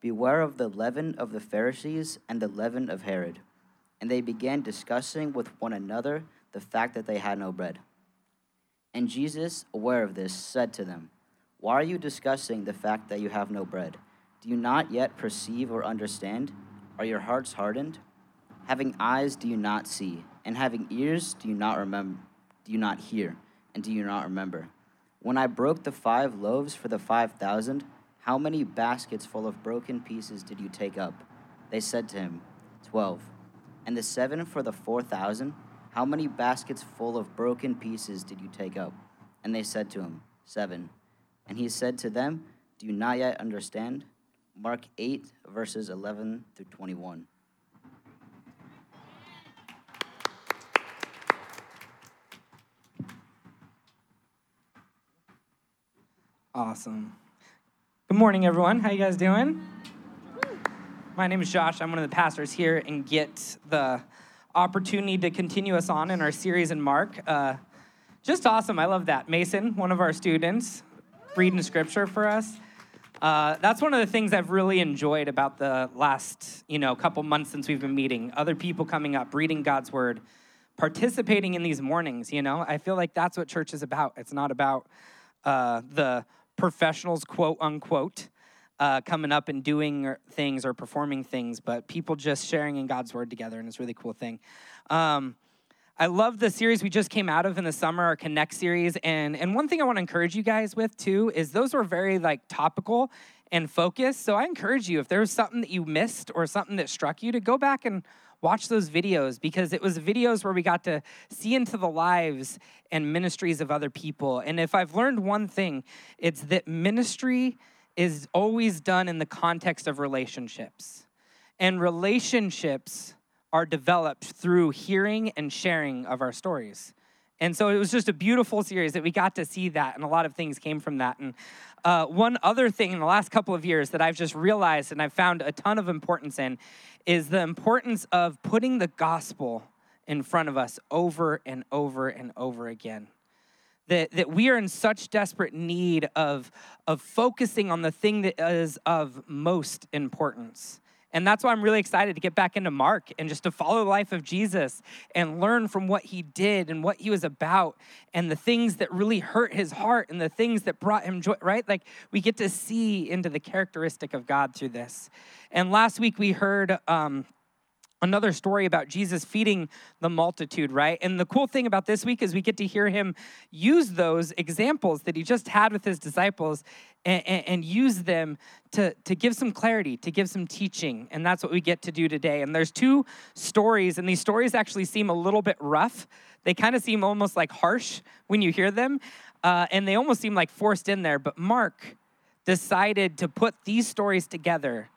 Beware of the leaven of the Pharisees and the leaven of Herod. And they began discussing with one another the fact that they had no bread. And Jesus, aware of this, said to them, Why are you discussing the fact that you have no bread? Do you not yet perceive or understand? Are your hearts hardened? Having eyes, do you not see? And having ears, do you not remember? Do you not hear? And do you not remember? When I broke the five loaves for the five thousand, how many baskets full of broken pieces did you take up? They said to him, Twelve. And the seven for the four thousand? How many baskets full of broken pieces did you take up? And they said to him, Seven. And he said to them, Do you not yet understand? Mark 8, verses 11 through 21. Awesome. Good morning, everyone. How you guys doing? My name is Josh. I'm one of the pastors here and get the opportunity to continue us on in our series in Mark. Uh, just awesome. I love that. Mason, one of our students, reading scripture for us. Uh, that's one of the things I've really enjoyed about the last, you know, couple months since we've been meeting. Other people coming up, reading God's word, participating in these mornings. You know, I feel like that's what church is about. It's not about uh, the professionals, quote unquote, uh, coming up and doing things or performing things, but people just sharing in God's word together, and it's a really cool thing. Um, I love the series we just came out of in the summer, our Connect series, and and one thing I want to encourage you guys with too is those were very like topical and focus. So I encourage you if there was something that you missed or something that struck you to go back and watch those videos because it was videos where we got to see into the lives and ministries of other people. And if I've learned one thing, it's that ministry is always done in the context of relationships. And relationships are developed through hearing and sharing of our stories. And so it was just a beautiful series that we got to see that, and a lot of things came from that. And uh, one other thing in the last couple of years that I've just realized and I've found a ton of importance in is the importance of putting the gospel in front of us over and over and over again. That, that we are in such desperate need of, of focusing on the thing that is of most importance. And that's why I'm really excited to get back into Mark and just to follow the life of Jesus and learn from what he did and what he was about and the things that really hurt his heart and the things that brought him joy, right? Like we get to see into the characteristic of God through this. And last week we heard um, another story about Jesus feeding the multitude, right? And the cool thing about this week is we get to hear him use those examples that he just had with his disciples and, and, and, use them to, to give some clarity, to give some teaching. And that's what we get to do today. And there's two stories, and these stories actually seem a little bit rough. They kind of seem almost like harsh when you hear them, uh, and they almost seem like forced in there. But Mark decided to put these stories together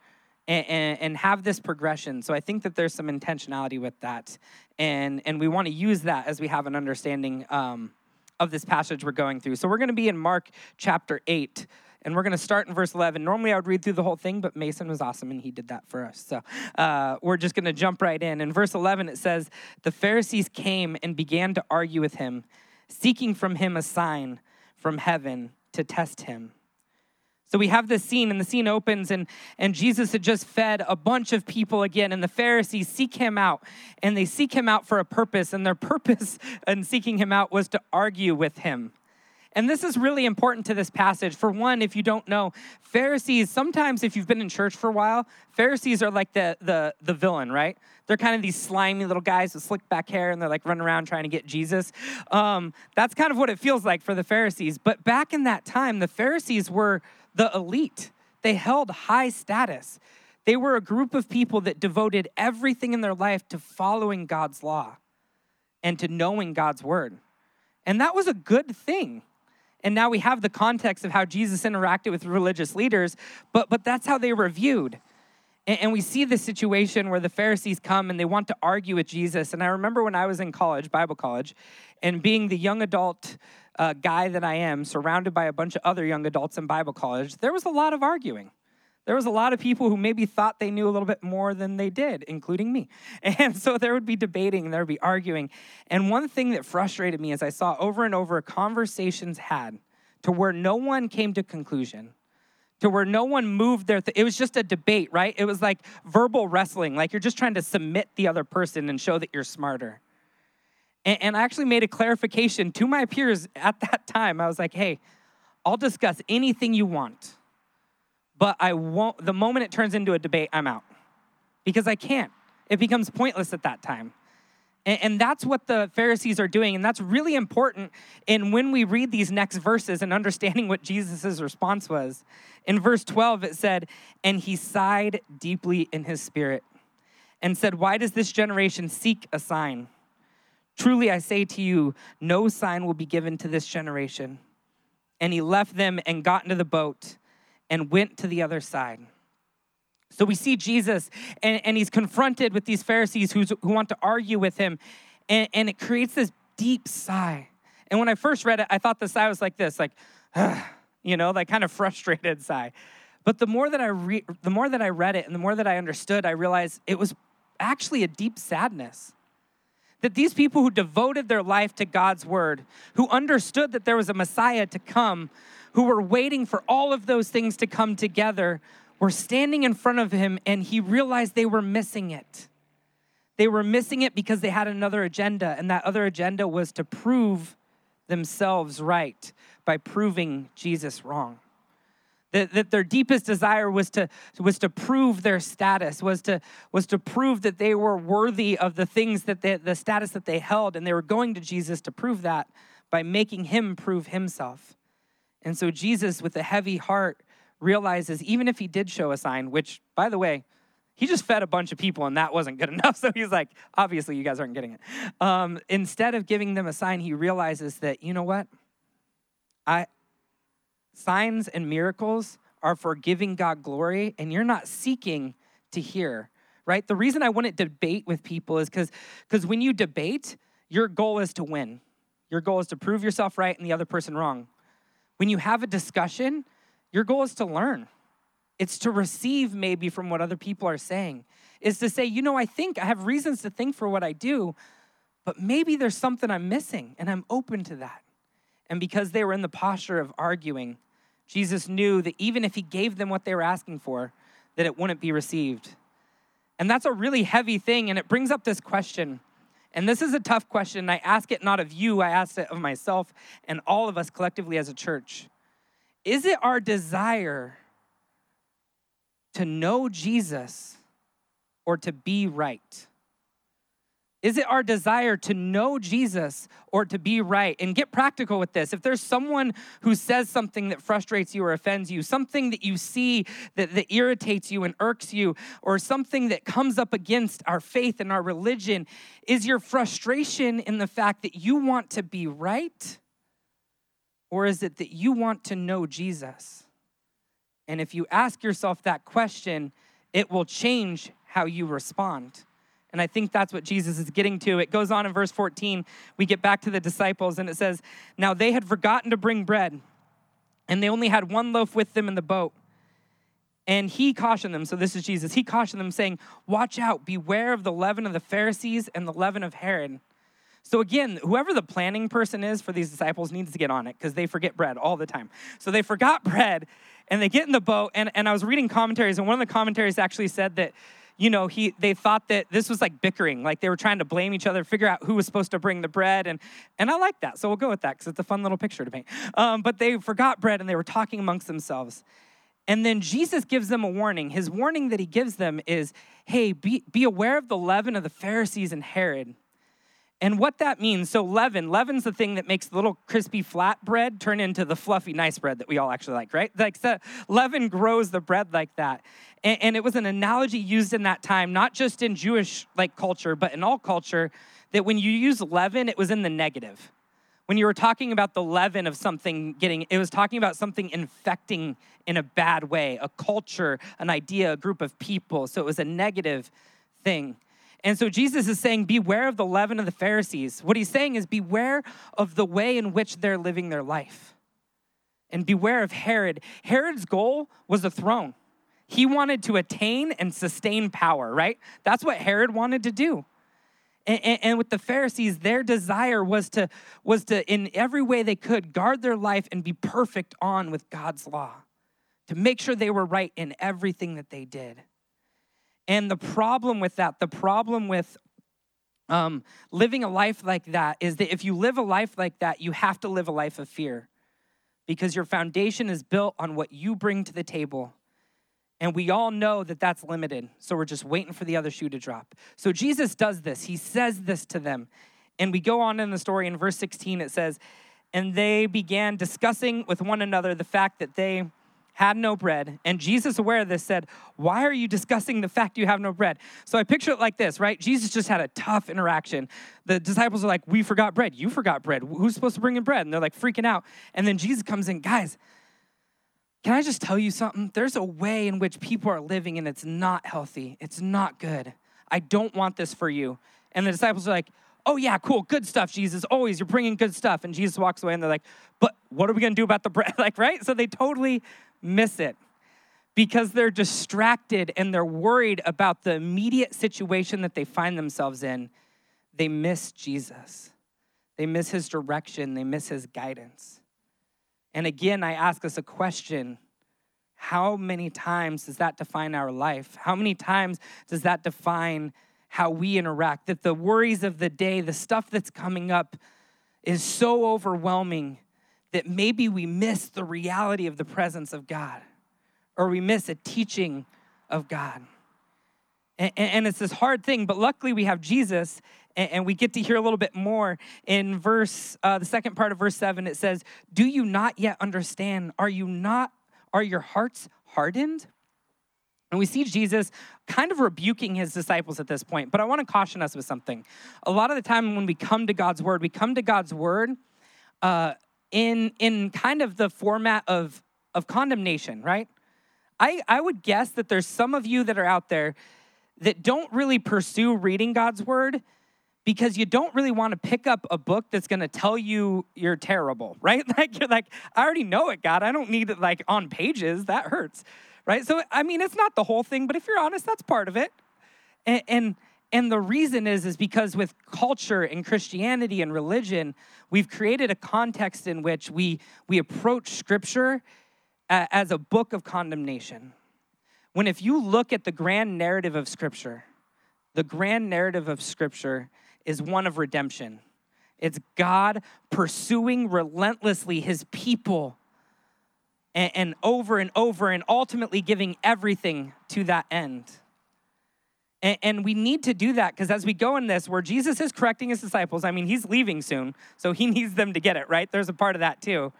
and, and, and, have this progression. So I think that there's some intentionality with that. And, and we want to use that as we have an understanding um, of this passage we're going through. So we're going to be in Mark chapter 8. And we're going to start in verse 11. Normally, I would read through the whole thing, but Mason was awesome and he did that for us. So uh, we're just going to jump right in. In verse 11, it says, The Pharisees came and began to argue with him, seeking from him a sign from heaven to test him. So we have this scene, and the scene opens, and, and Jesus had just fed a bunch of people again, and the Pharisees seek him out, and they seek him out for a purpose, and their purpose in seeking him out was to argue with him. And this is really important to this passage. For one, if you don't know, Pharisees, sometimes if you've been in church for a while, Pharisees are like the, the, the villain, right? They're kind of these slimy little guys with slick back hair and they're like running around trying to get Jesus. Um, that's kind of what it feels like for the Pharisees. But back in that time, the Pharisees were the elite, they held high status. They were a group of people that devoted everything in their life to following God's law and to knowing God's word. And that was a good thing. And now we have the context of how Jesus interacted with religious leaders, but, but that's how they were viewed. And, and we see this situation where the Pharisees come and they want to argue with Jesus. And I remember when I was in college, Bible college, and being the young adult uh, guy that I am, surrounded by a bunch of other young adults in Bible college, there was a lot of arguing. There was a lot of people who maybe thought they knew a little bit more than they did, including me. And so there would be debating, there would be arguing. And one thing that frustrated me is I saw over and over conversations had to where no one came to conclusion to where no one moved their th- it was just a debate right it was like verbal wrestling like you're just trying to submit the other person and show that you're smarter and, and i actually made a clarification to my peers at that time i was like hey i'll discuss anything you want but i won't the moment it turns into a debate i'm out because i can't it becomes pointless at that time and, that's what the Pharisees are doing. And that's really important in when we read these next verses and understanding what Jesus' response was. In verse 12, it said, And he sighed deeply in his spirit and said, Why does this generation seek a sign? Truly I say to you, no sign will be given to this generation. And he left them and got into the boat and went to the other side. So we see Jesus, and, and he's confronted with these Pharisees who want to argue with him, and, and it creates this deep sigh. And when I first read it, I thought the sigh was like this, like, you know, like kind of frustrated sigh. But the more that I re- the more that I read it, and the more that I understood, I realized it was actually a deep sadness. That these people who devoted their life to God's word, who understood that there was a Messiah to come, who were waiting for all of those things to come together, were standing in front of him and he realized they were missing it. They were missing it because they had another agenda, and that other agenda was to prove themselves right by proving Jesus wrong. That, that their deepest desire was to, was to prove their status, was to, was to prove that they were worthy of the things that they, the status that they held, and they were going to Jesus to prove that by making him prove himself. And so Jesus, with a heavy heart, realizes even if he did show a sign, which, by the way, he just fed a bunch of people and that wasn't good enough. So he's like, obviously, you guys aren't getting it. Um, instead of giving them a sign, he realizes that, you know what? I, signs and miracles are for giving God glory, and you're not seeking to hear, right? The reason I wouldn't debate with people is because because when you debate, your goal is to win. Your goal is to prove yourself right and the other person wrong. When you have a discussion, your goal is to learn. It's to receive maybe from what other people are saying. Is to say, you know, I think I have reasons to think for what I do, but maybe there's something I'm missing and I'm open to that. And because they were in the posture of arguing, Jesus knew that even if he gave them what they were asking for, that it wouldn't be received. And that's a really heavy thing. And it brings up this question. And this is a tough question. I ask it not of you, I ask it of myself and all of us collectively as a church. Is it our desire to know Jesus or to be right? Is it our desire to know Jesus or to be right? And get practical with this. If there's someone who says something that frustrates you or offends you, something that you see that, that irritates you and irks you, or something that comes up against our faith and our religion, is your frustration in the fact that you want to be right? Or is it that you want to know Jesus? And if you ask yourself that question, it will change how you respond. And I think that's what Jesus is getting to. It goes on in verse 14. We get back to the disciples, and it says, Now they had forgotten to bring bread, and they only had one loaf with them in the boat. And he cautioned them, so this is Jesus, he cautioned them, saying, Watch out, beware of the leaven of the Pharisees and the leaven of Herod. So, again, whoever the planning person is for these disciples needs to get on it because they forget bread all the time. So, they forgot bread and they get in the boat. And, and I was reading commentaries, and one of the commentaries actually said that, you know, he, they thought that this was like bickering, like they were trying to blame each other, figure out who was supposed to bring the bread. And, and I like that. So, we'll go with that because it's a fun little picture to paint. Um, but they forgot bread and they were talking amongst themselves. And then Jesus gives them a warning. His warning that he gives them is hey, be, be aware of the leaven of the Pharisees and Herod. And what that means, so leaven, leaven's the thing that makes the little crispy flat bread turn into the fluffy nice bread that we all actually like, right? Like the leaven grows the bread like that. And, and it was an analogy used in that time, not just in Jewish like culture, but in all culture, that when you use leaven, it was in the negative when you were talking about the leaven of something getting, it was talking about something infecting in a bad way, a culture, an idea, a group of people. So it was a negative thing. And so Jesus is saying, Beware of the leaven of the Pharisees. What he's saying is, Beware of the way in which they're living their life. And beware of Herod. Herod's goal was the throne. He wanted to attain and sustain power, right? That's what Herod wanted to do. And, and, and, with the Pharisees, their desire was to, was to, in every way they could, guard their life and be perfect on with God's law, to make sure they were right in everything that they did. And the problem with that, the problem with um, living a life like that is that if you live a life like that, you have to live a life of fear because your foundation is built on what you bring to the table. And we all know that that's limited. So we're just waiting for the other shoe to drop. So Jesus does this. He says this to them. And we go on in the story in verse 16, it says, And they began discussing with one another the fact that they had no bread. And Jesus, aware of this, said, Why are you discussing the fact you have no bread? So I picture it like this, right? Jesus just had a tough interaction. The disciples are like, We forgot bread. You forgot bread. Who's supposed to bring in bread? And they're like freaking out. And then Jesus comes in, Guys, can I just tell you something? There's a way in which people are living and it's not healthy. It's not good. I don't want this for you. And the disciples are like, Oh, yeah, cool, good stuff, Jesus. Always, you're bringing good stuff. And Jesus walks away and they're like, But what are we gonna do about the bread? like, right? So they totally miss it because they're distracted and they're worried about the immediate situation that they find themselves in. They miss Jesus, they miss his direction, they miss his guidance. And again, I ask us a question how many times does that define our life? How many times does that define how we interact? That the worries of the day, the stuff that's coming up, is so overwhelming that maybe we miss the reality of the presence of God or we miss a teaching of God. And, and it's this hard thing, but luckily we have Jesus and, we get to hear a little bit more in verse, uh, the second part of verse seven. It says, Do you not yet understand? Are you not, are your hearts hardened? And we see Jesus kind of rebuking his disciples at this point. But I want to caution us with something. A lot of the time when we come to God's word, we come to God's word uh, in in kind of the format of of condemnation, right? I I would guess that there's some of you that are out there that don't really pursue reading God's word because you don't really want to pick up a book that's going to tell you you're terrible, right? Like you're like, I already know it, God. I don't need it like on pages. That hurts, right? So I mean, it's not the whole thing, but if you're honest, that's part of it. And and, and the reason is is because with culture and Christianity and religion, we've created a context in which we, we approach Scripture as a book of condemnation. When if you look at the grand narrative of Scripture, the grand narrative of Scripture is one of redemption. It's God pursuing relentlessly his people and, and, over and over and ultimately giving everything to that end. And, and we need to do that because as we go in this, where Jesus is correcting his disciples, I mean, he's leaving soon, so he needs them to get it, right? There's a part of that too.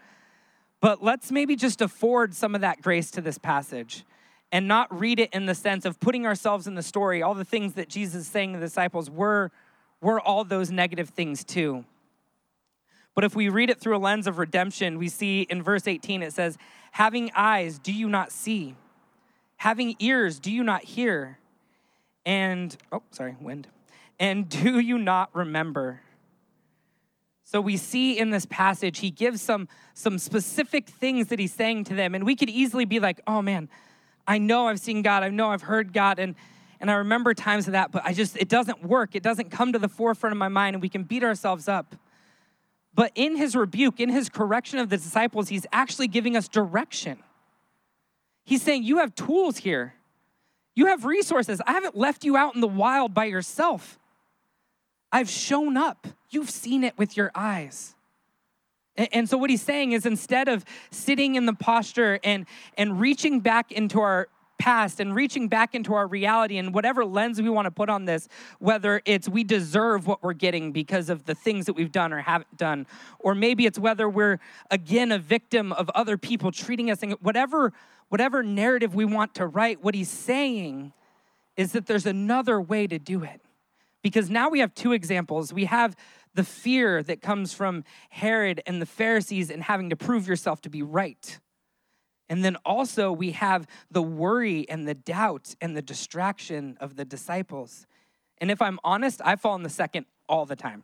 But let's maybe just afford some of that grace to this passage and not read it in the sense of putting ourselves in the story. All the things that Jesus is saying to the disciples were, were all those negative things too. But if we read it through a lens of redemption, we see in verse 18 it says, Having eyes, do you not see? Having ears, do you not hear? And, oh, sorry, wind. And do you not remember? So we see in this passage, he gives some, some specific things that he's saying to them. And we could easily be like, oh man, I know I've seen God, I know I've heard God, and, and I remember times of that, but I just, it doesn't work. It doesn't come to the forefront of my mind, and we can beat ourselves up. But in his rebuke, in his correction of the disciples, he's actually giving us direction. He's saying, You have tools here. You have resources. I haven't left you out in the wild by yourself. I've shown up. You've seen it with your eyes. And so what he's saying is instead of sitting in the posture and and reaching back into our past and reaching back into our reality and whatever lens we want to put on this, whether it's we deserve what we're getting because of the things that we've done or haven't done, or maybe it's whether we're again a victim of other people treating us, and whatever whatever narrative we want to write, what he's saying is that there's another way to do it. Because now we have two examples. We have the fear that comes from Herod and the Pharisees and having to prove yourself to be right. And then also, we have the worry and the doubt and the distraction of the disciples. And if I'm honest, I fall in the second all the time.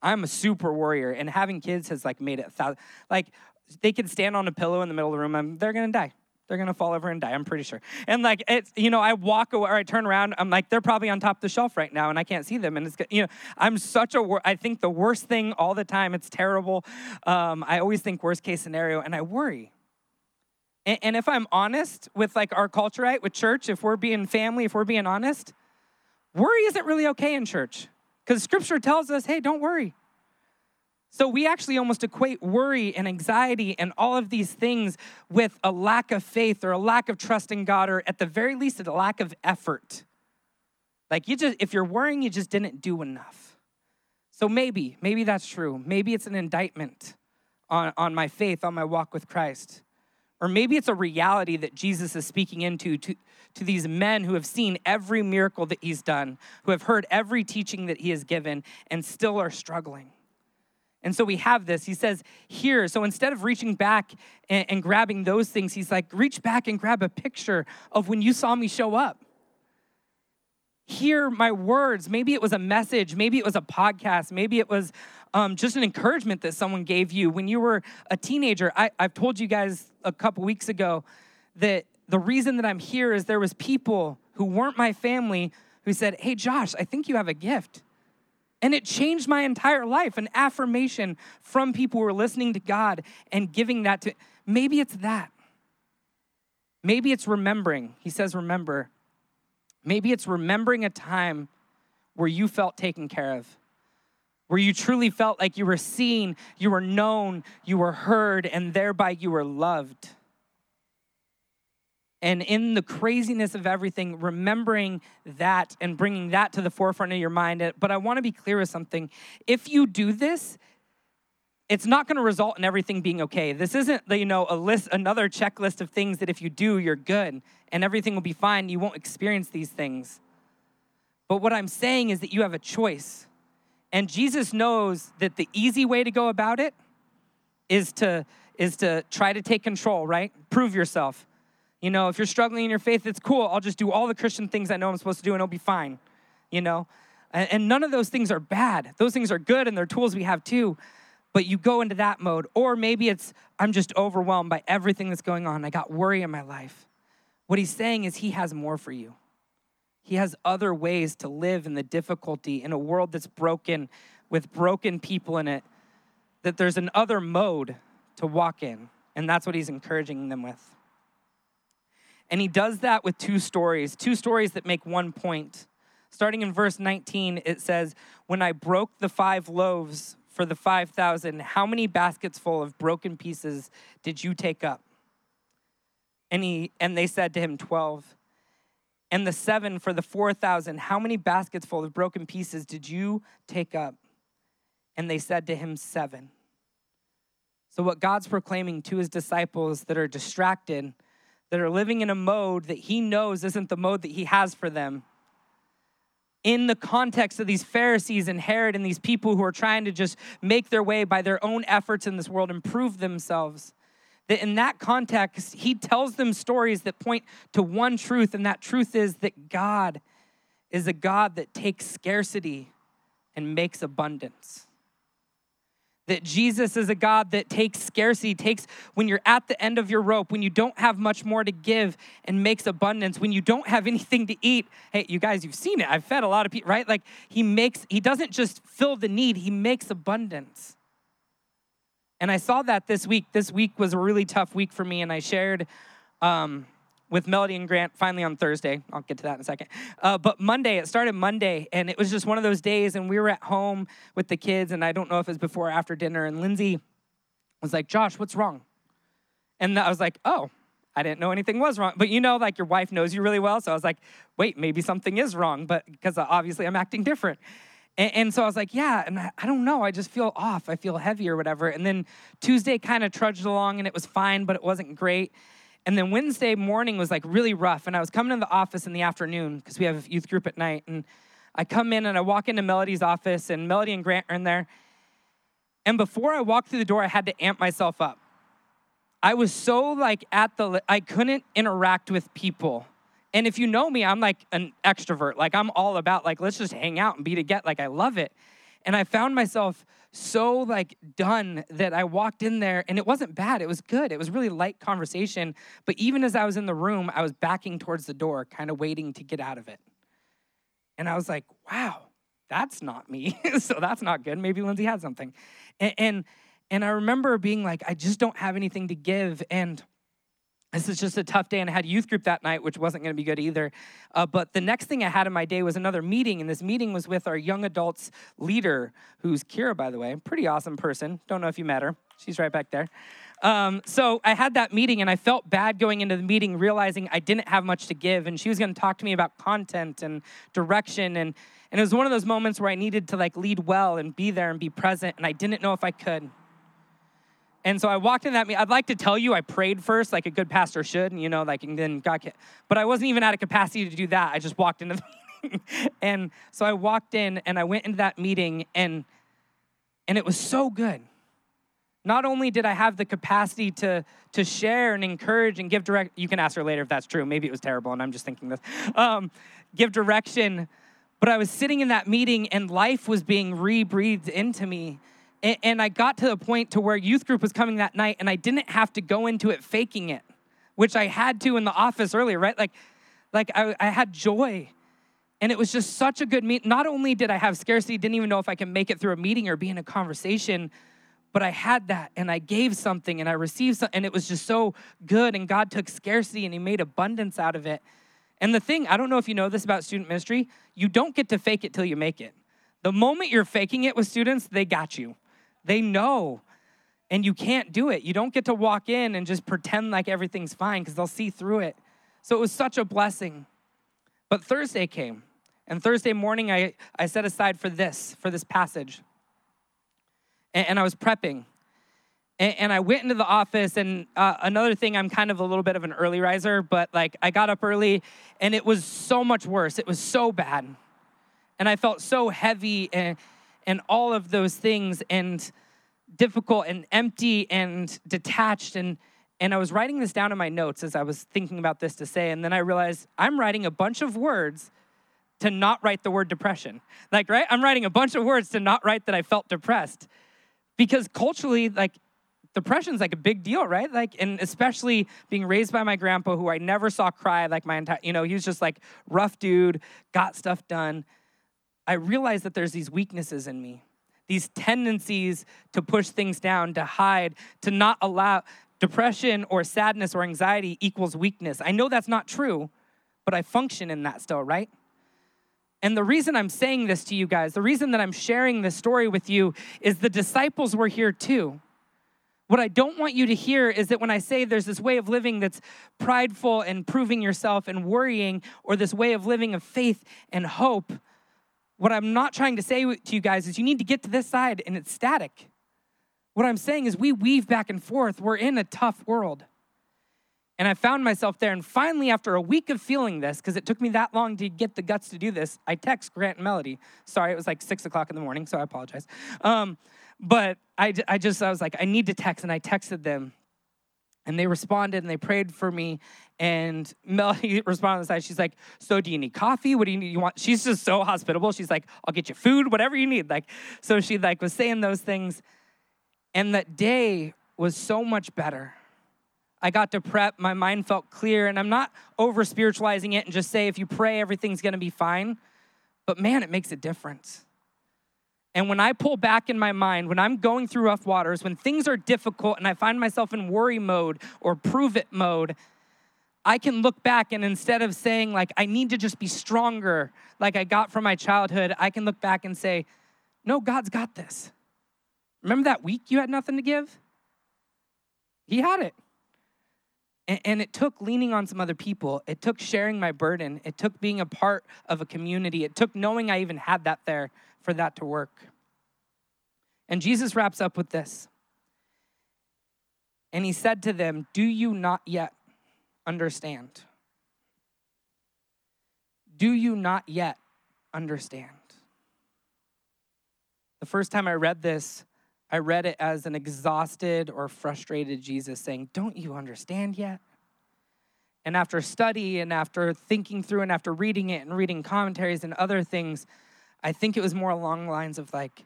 I'm a super warrior, and having kids has like made it thousand. Like they could stand on a pillow in the middle of the room, and they're gonna die. They're gonna fall over and die. I'm pretty sure. And like it's, you know, I walk away or I turn around. I'm like, they're probably on top of the shelf right now, and I can't see them. And it's, you know, I'm such a. I think the worst thing all the time. It's terrible. Um, I always think worst case scenario, and I worry. And, and if I'm honest with like our culture, right, with church, if we're being family, if we're being honest, worry isn't really okay in church because Scripture tells us, hey, don't worry. So we actually almost equate worry and anxiety and all of these things with a lack of faith or a lack of trust in God, or at the very least, a lack of effort. Like you just, if you're worrying, you just didn't do enough. So maybe, maybe that's true. Maybe it's an indictment on, on my faith, on my walk with Christ. Or maybe it's a reality that Jesus is speaking into to, to these men who have seen every miracle that he's done, who have heard every teaching that he has given, and still are struggling. And so we have this. He says, here. So instead of reaching back and, and, grabbing those things, he's like, reach back and grab a picture of when you saw me show up. Hear my words. Maybe it was a message. Maybe it was a podcast. Maybe it was um, just an encouragement that someone gave you when you were a teenager. I, I've told you guys a couple weeks ago that the reason that I'm here is there was people who weren't my family who said, "Hey Josh, I think you have a gift." And it changed my entire life, an affirmation from people who were listening to God and giving that to maybe it's that. Maybe it's remembering. He says remember. Maybe it's remembering a time where you felt taken care of where you truly felt like you were seen, you were known, you were heard, and thereby you were loved. And in the craziness of everything, remembering that and bringing that to the forefront of your mind. Uh, but I want to be clear with something. If you do this, it's not going to result in everything being okay. This isn't, you know, a list, another checklist of things that if you do, you're good and everything will be fine. You won't experience these things. But what I'm saying is that you have a choice. And Jesus knows that the easy way to go about it is to is to try to take control, right? Prove yourself. You know, if you're struggling in your faith, it's cool. I'll just do all the Christian things I know I'm supposed to do and it'll be fine. You know? And none of those things are bad. Those things are good and they're tools we have too. But you go into that mode. Or maybe it's, I'm just overwhelmed by everything that's going on. I got worry in my life. What he's saying is, he has more for you. He has other ways to live in the difficulty in a world that's broken with broken people in it, that there's an other mode to walk in. And that's what he's encouraging them with. And he does that with two stories, two stories that make one point. Starting in verse 19, it says, When I broke the five loaves for the 5,000, how many baskets full of broken pieces did you take up? And, he, and they said to him, 12 and the seven for the 4,000, how many baskets full of broken pieces did you take up? And they said to him, Seven. So, what God's proclaiming to his disciples that are distracted, that are living in a mode that he knows isn't the mode that he has for them, in the context of these Pharisees and Herod and these people who are trying to just make their way by their own efforts in this world, improve themselves, that in that context, he tells them stories that point to one truth, and that truth is that God is a God that takes scarcity and makes abundance. That Jesus is a God that takes scarcity, takes when you're at the end of your rope, when you don't have much more to give, and makes abundance. When you don't have anything to eat, hey, you guys, you've seen it. I've fed a lot of people, right? Like he makes, he doesn't just fill the need, he makes abundance. And I saw that this week. This week was a really tough week for me, and I shared um, with Melody and Grant finally on Thursday. I'll get to that in a second. Uh, but Monday, it started Monday, and it was just one of those days, and we were at home with the kids, and I don't know if it was before or after dinner, and Lindsay was like, Josh, what's wrong? And I was like, oh, I didn't know anything was wrong. But you know, like your wife knows you really well. So I was like, wait, maybe something is wrong, but because obviously I'm acting different. And, and so I was like, yeah, and I, I, don't know. I just feel off. I feel heavy or whatever. And then Tuesday kind of trudged along and it was fine, but it wasn't great. And then Wednesday morning was like really rough. And I was coming to the office in the afternoon because we have a youth group at night. And I come in and I walk into Melody's office, and Melody and Grant are in there. And before I walked through the door, I had to amp myself up. I was so like at the, I couldn't interact with people. And if you know me, I'm like an extrovert. Like I'm all about like, let's just hang out and be together. Like I love it. And I found myself so like done that I walked in there and it wasn't bad. It was good. It was really light conversation. But even as I was in the room, I was backing towards the door, kind of waiting to get out of it. And I was like, wow, that's not me. so that's not good. Maybe Lindsay had something. And, and and I remember being like, I just don't have anything to give. And this is just a tough day. And I had youth group that night, which wasn't going to be good either. Uh, but the next thing I had in my day was another meeting. And this meeting was with our young adults leader, who's Kira, by the way. Pretty awesome person. Don't know if you met her. She's right back there. Um, so I had that meeting and I felt bad going into the meeting, realizing I didn't have much to give. And she was going to talk to me about content and direction. And, and it was one of those moments where I needed to like lead well and be there and be present. And I didn't know if I could. And so I walked in that meeting. I'd like to tell you I prayed first, like a good pastor should, and you know, like, and then God, but I wasn't even at a capacity to do that. I just walked into the meeting. and so I walked in and I went into that meeting and and it was so good. Not only did I have the capacity to to share and encourage and give direct, you can ask her later if that's true. Maybe it was terrible and I'm just thinking this. Um, give direction, but I was sitting in that meeting and life was being rebreathed into me and, I got to the point to where youth group was coming that night and I didn't have to go into it faking it, which I had to in the office earlier, right? Like, like I, I had joy. And it was just such a good meet. Not only did I have scarcity, didn't even know if I could make it through a meeting or be in a conversation, but I had that and I gave something and I received something and it was just so good. And God took scarcity and He made abundance out of it. And the thing, I don't know if you know this about student ministry, you don't get to fake it till you make it. The moment you're faking it with students, they got you. They know. And you can't do it. You don't get to walk in and just pretend like everything's fine because they'll see through it. So it was such a blessing. But Thursday came. And Thursday morning, I, I set aside for this, for this passage. And, and I was prepping. And, and, I went into the office. And uh, another thing, I'm kind of a little bit of an early riser, but like I got up early and it was so much worse. It was so bad. And I felt so heavy and and all of those things and difficult and empty and detached and and I was writing this down in my notes as I was thinking about this to say and then I realized I'm writing a bunch of words to not write the word depression. Like right? I'm writing a bunch of words to not write that I felt depressed. Because culturally like depression's like a big deal, right? Like, and especially being raised by my grandpa, who I never saw cry like my entire, you know, he was just like rough dude, got stuff done. I realize that there's these weaknesses in me, these tendencies to push things down, to hide, to not allow depression or sadness or anxiety equals weakness. I know that's not true, but I function in that still, right? And the reason I'm saying this to you guys, the reason that I'm sharing this story with you is the disciples were here too. What I don't want you to hear is that when I say there's this way of living that's prideful and proving yourself and worrying, or this way of living of faith and hope, what I'm not trying to say to you guys is you need to get to this side and it's static. What I'm saying is we weave back and forth. We're in a tough world. And I found myself there. And finally, after a week of feeling this, because it took me that long to get the guts to do this, I text Grant and Melody. Sorry, it was like six o'clock in the morning, so I apologize. Um, but I, I just, I was like, I need to text. And I texted them. And they responded and they prayed for me. And Melody responded on the side. She's like, So do you need coffee? What do you need? You want? She's just so hospitable. She's like, I'll get you food, whatever you need. Like, so she like was saying those things. And that day was so much better. I got to prep, my mind felt clear, and I'm not over spiritualizing it and just say if you pray, everything's gonna be fine. But man, it makes a difference. And when I pull back in my mind, when I'm going through rough waters, when things are difficult and I find myself in worry mode or prove it mode, I can look back and instead of saying, like, I need to just be stronger, like I got from my childhood, I can look back and say, no, God's got this. Remember that week you had nothing to give? He had it. And, it took leaning on some other people. It took sharing my burden. It took being a part of a community. It took knowing I even had that there for that to work. And Jesus wraps up with this. And he said to them, Do you not yet understand? Do you not yet understand. The first time I read this, I read it as an exhausted or frustrated Jesus saying, Don't you understand yet? And after study and after thinking through and after reading it and reading commentaries and other things, I think it was more along the lines of like,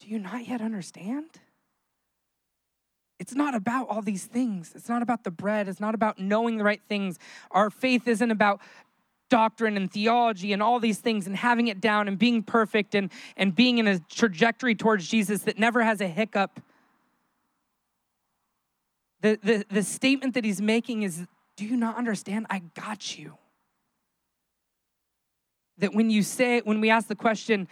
Do you not yet understand? It's not about all these things. It's not about the bread. It's not about knowing the right things. Our faith isn't about doctrine and theology and all these things and having it down and being perfect and, and being in a trajectory towards Jesus that never has a hiccup. The, the, the statement that he's making is Do you not understand? I got you. That when you say, when we ask the question,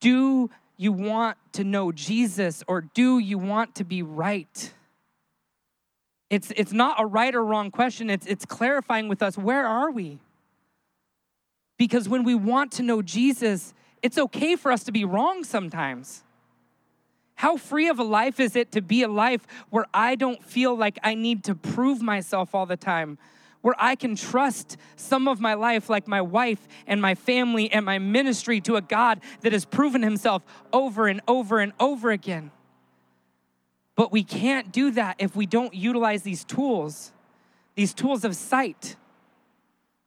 Do you want to know Jesus or do you want to be right? It's, it's not a right or wrong question, it's, it's clarifying with us where are we? Because when we want to know Jesus, it's okay for us to be wrong sometimes. How free of a life is it to be a life where I don't feel like I need to prove myself all the time? Where I can trust some of my life, like my wife and my family and my ministry, to a God that has proven himself over and over and over again. But we can't do that if we don't utilize these tools, these tools of sight,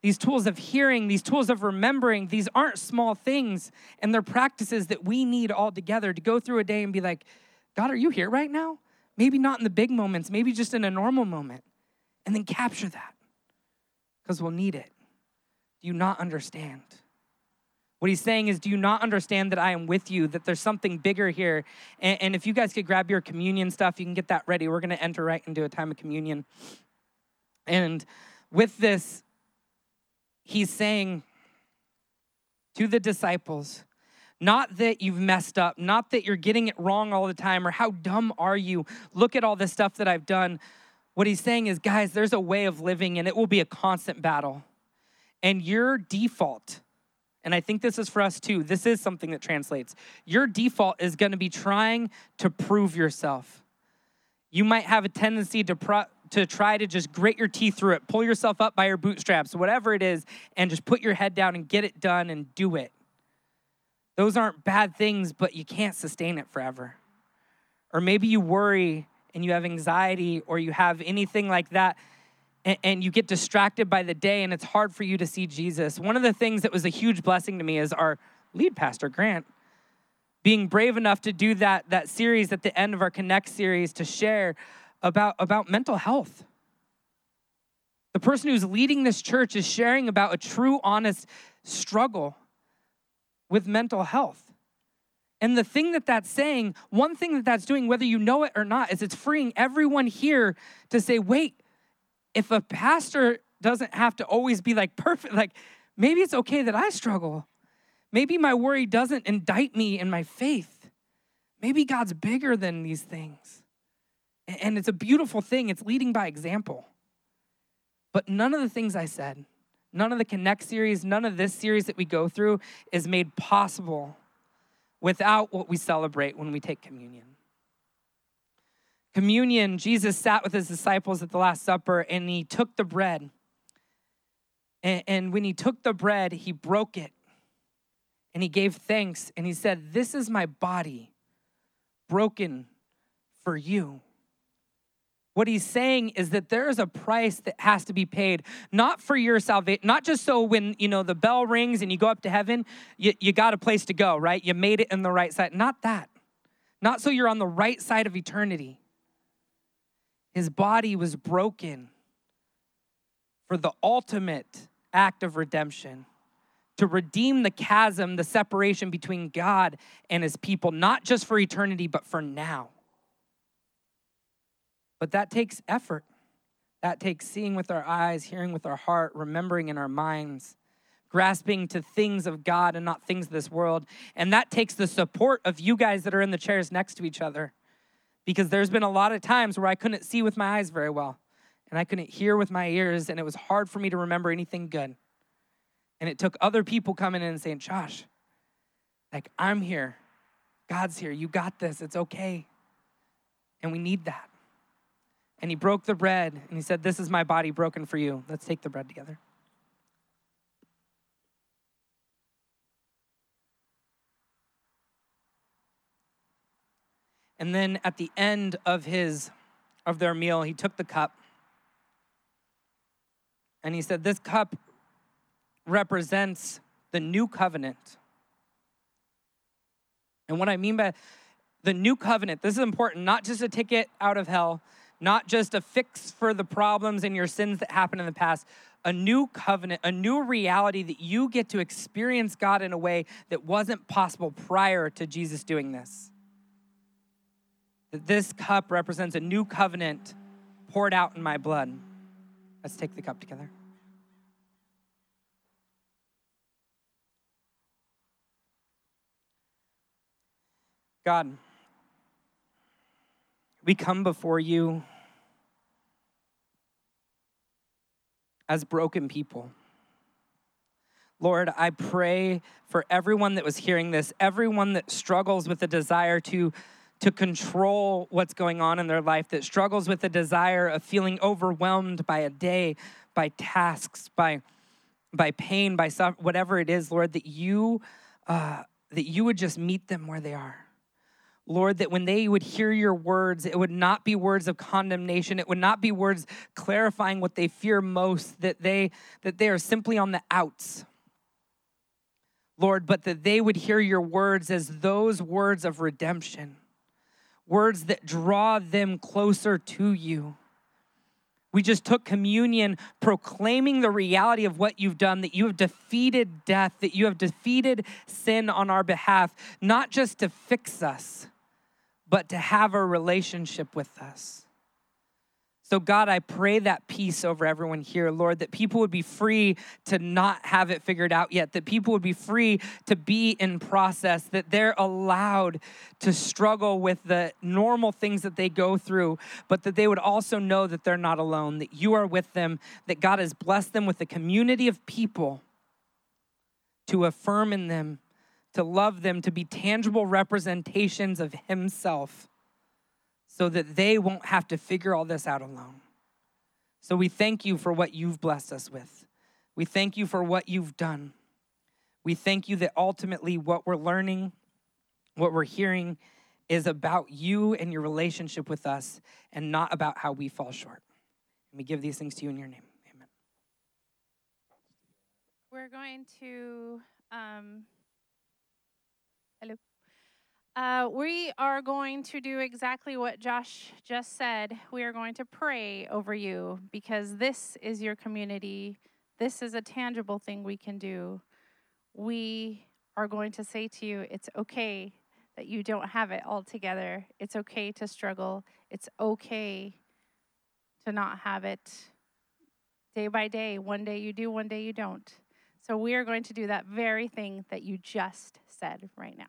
these tools of hearing, these tools of remembering. These aren't small things, and they're practices that we need all together to go through a day and be like, God, are you here right now? Maybe not in the big moments, maybe just in a normal moment, and then capture that because we'll need it. Do you not understand? What he's saying is, do you not understand that I am with you, that there's something bigger here? And, and if you guys could grab your communion stuff, you can get that ready. We're going to enter right into a time of communion. And with this, he's saying to the disciples, not that you've messed up, not that you're getting it wrong all the time, or how dumb are you? Look at all this stuff that I've done. What he's saying is, guys, there's a way of living and it will be a constant battle. And your default, and I think this is for us too, this is something that translates. Your default is going to be trying to prove yourself. You might have a tendency to, pro- to try to just grit your teeth through it, pull yourself up by your bootstraps, whatever it is, and just put your head down and get it done and do it. Those aren't bad things, but you can't sustain it forever. Or maybe you worry and you have anxiety or you have anything like that and, and, you get distracted by the day and it's hard for you to see Jesus. One of the things that was a huge blessing to me is our lead pastor, Grant, being brave enough to do that, that series at the end of our Connect series to share about, about mental health. The person who's leading this church is sharing about a true, honest struggle with mental health. And the thing that that's saying, one thing that that's doing, whether you know it or not, is it's freeing everyone here to say, wait, if a pastor doesn't have to always be like perfect, like maybe it's okay that I struggle. Maybe my worry doesn't indict me in my faith. Maybe God's bigger than these things. And it's a beautiful thing, it's leading by example. But none of the things I said, none of the Connect series, none of this series that we go through is made possible without what we celebrate when we take communion. Communion, Jesus sat with his disciples at the Last Supper and he took the bread. And, and when he took the bread, he broke it and he gave thanks and he said, This is my body broken for you. What he's saying is that there is a price that has to be paid, not for your salvation, not just so when you know the bell rings and you go up to heaven, you, you got a place to go, right? You made it in the right side. Not that. Not so you're on the right side of eternity. His body was broken for the ultimate act of redemption to redeem the chasm, the separation between God and his people, not just for eternity, but for now. But that takes effort. That takes seeing with our eyes, hearing with our heart, remembering in our minds, grasping to things of God and not things of this world. And that takes the support of you guys that are in the chairs next to each other. Because there's been a lot of times where I couldn't see with my eyes very well, and I couldn't hear with my ears, and it was hard for me to remember anything good. And it took other people coming in and saying, Josh, like, I'm here. God's here. You got this. It's okay. And we need that. And he broke the bread and he said, This is my body broken for you. Let's take the bread together. And then at the end of his of their meal, he took the cup and he said, This cup represents the new covenant. And what I mean by the new covenant, this is important, not just a ticket out of hell, not just a fix for the problems and your sins that happened in the past, a new covenant, a new reality that you get to experience God in a way that wasn't possible prior to Jesus doing this. That this cup represents a new covenant poured out in my blood. Let's take the cup together. God, we come before you as broken people. Lord, I pray for everyone that was hearing this, everyone that struggles with the desire to, to control what's going on in their life, that struggles with the desire of feeling overwhelmed by a day, by tasks, by, by pain, by whatever it is, Lord, that you, uh, that you would just meet them where they are. Lord, that when they would hear your words, it would not be words of condemnation. It would not be words clarifying what they fear most, that they, that they are simply on the outs. Lord, but that they would hear your words as those words of redemption, words that draw them closer to you. We just took communion proclaiming the reality of what you've done, that you have defeated death, that you have defeated sin on our behalf, not just to fix us, but to have a relationship with us. So, God, I pray that peace over everyone here, Lord, that people would be free to not have it figured out yet, that people would be free to be in process, that they're allowed to struggle with the normal things that they go through, but that they would also know that they're not alone, that you are with them, that God has blessed them with a community of people to affirm in them to love them, to be tangible representations of Himself, so that they won't have to figure all this out alone. So we thank you for what you've blessed us with. We thank you for what you've done. We thank you that ultimately what we're learning, what we're hearing, is about you and your relationship with us and not about how we fall short. And we give these things to you in your name. Amen. We're going to um, Hello. Uh, we are going to do exactly what Josh just said. We are going to pray over you because this is your community. This is a tangible thing we can do. We are going to say to you, it's okay that you don't have it all together. It's okay to struggle. It's okay to not have it day by day. One day you do, one day you don't. So we are going to do that very thing that you just said right now.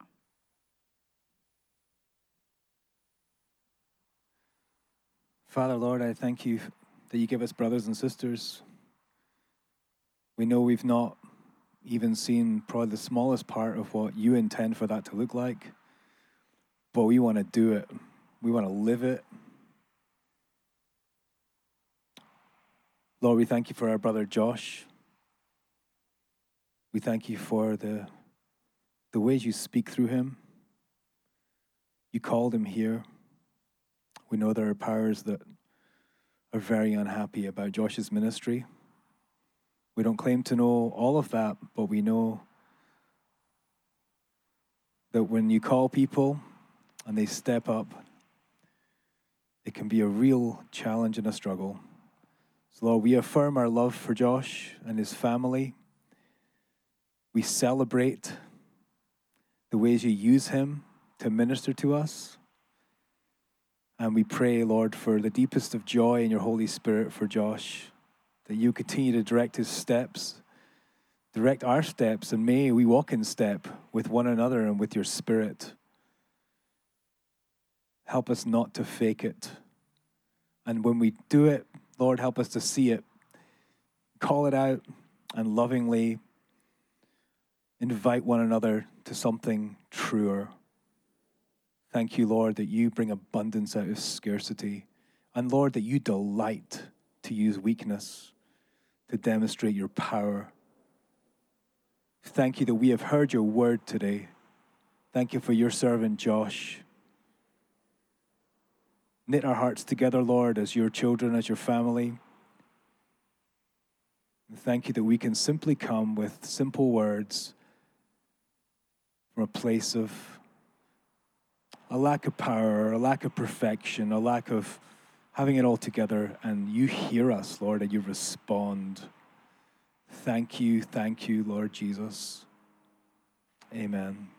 Father, Lord, I thank you that you give us brothers and sisters. We know we've not even seen probably the smallest part of what you intend for that to look like, but we want to do it. We want to live it. Lord, we thank you for our brother Josh. We thank you for the, the ways you speak through him. You called him here. We know there are powers that are very unhappy about Josh's ministry. We don't claim to know all of that, but we know that when you call people and they step up, it can be a real challenge and a struggle. So, Lord, we affirm our love for Josh and his family. We celebrate the ways you use him to minister to us. And we pray, Lord, for the deepest of joy in your Holy Spirit for Josh, that you continue to direct his steps, direct our steps, and may we walk in step with one another and with your Spirit. Help us not to fake it. And when we do it, Lord, help us to see it, call it out, and lovingly invite one another to something truer. Thank you, Lord, that you bring abundance out of scarcity. And Lord, that you delight to use weakness to demonstrate your power. Thank you that we have heard your word today. Thank you for your servant Josh. knit our hearts together, Lord, as your children, as your family. And thank you that we can simply come with simple words from a place of a lack of power, a lack of perfection, a lack of having it all together, and you hear us, Lord, and you respond. Thank you, thank you, Lord Jesus. Amen.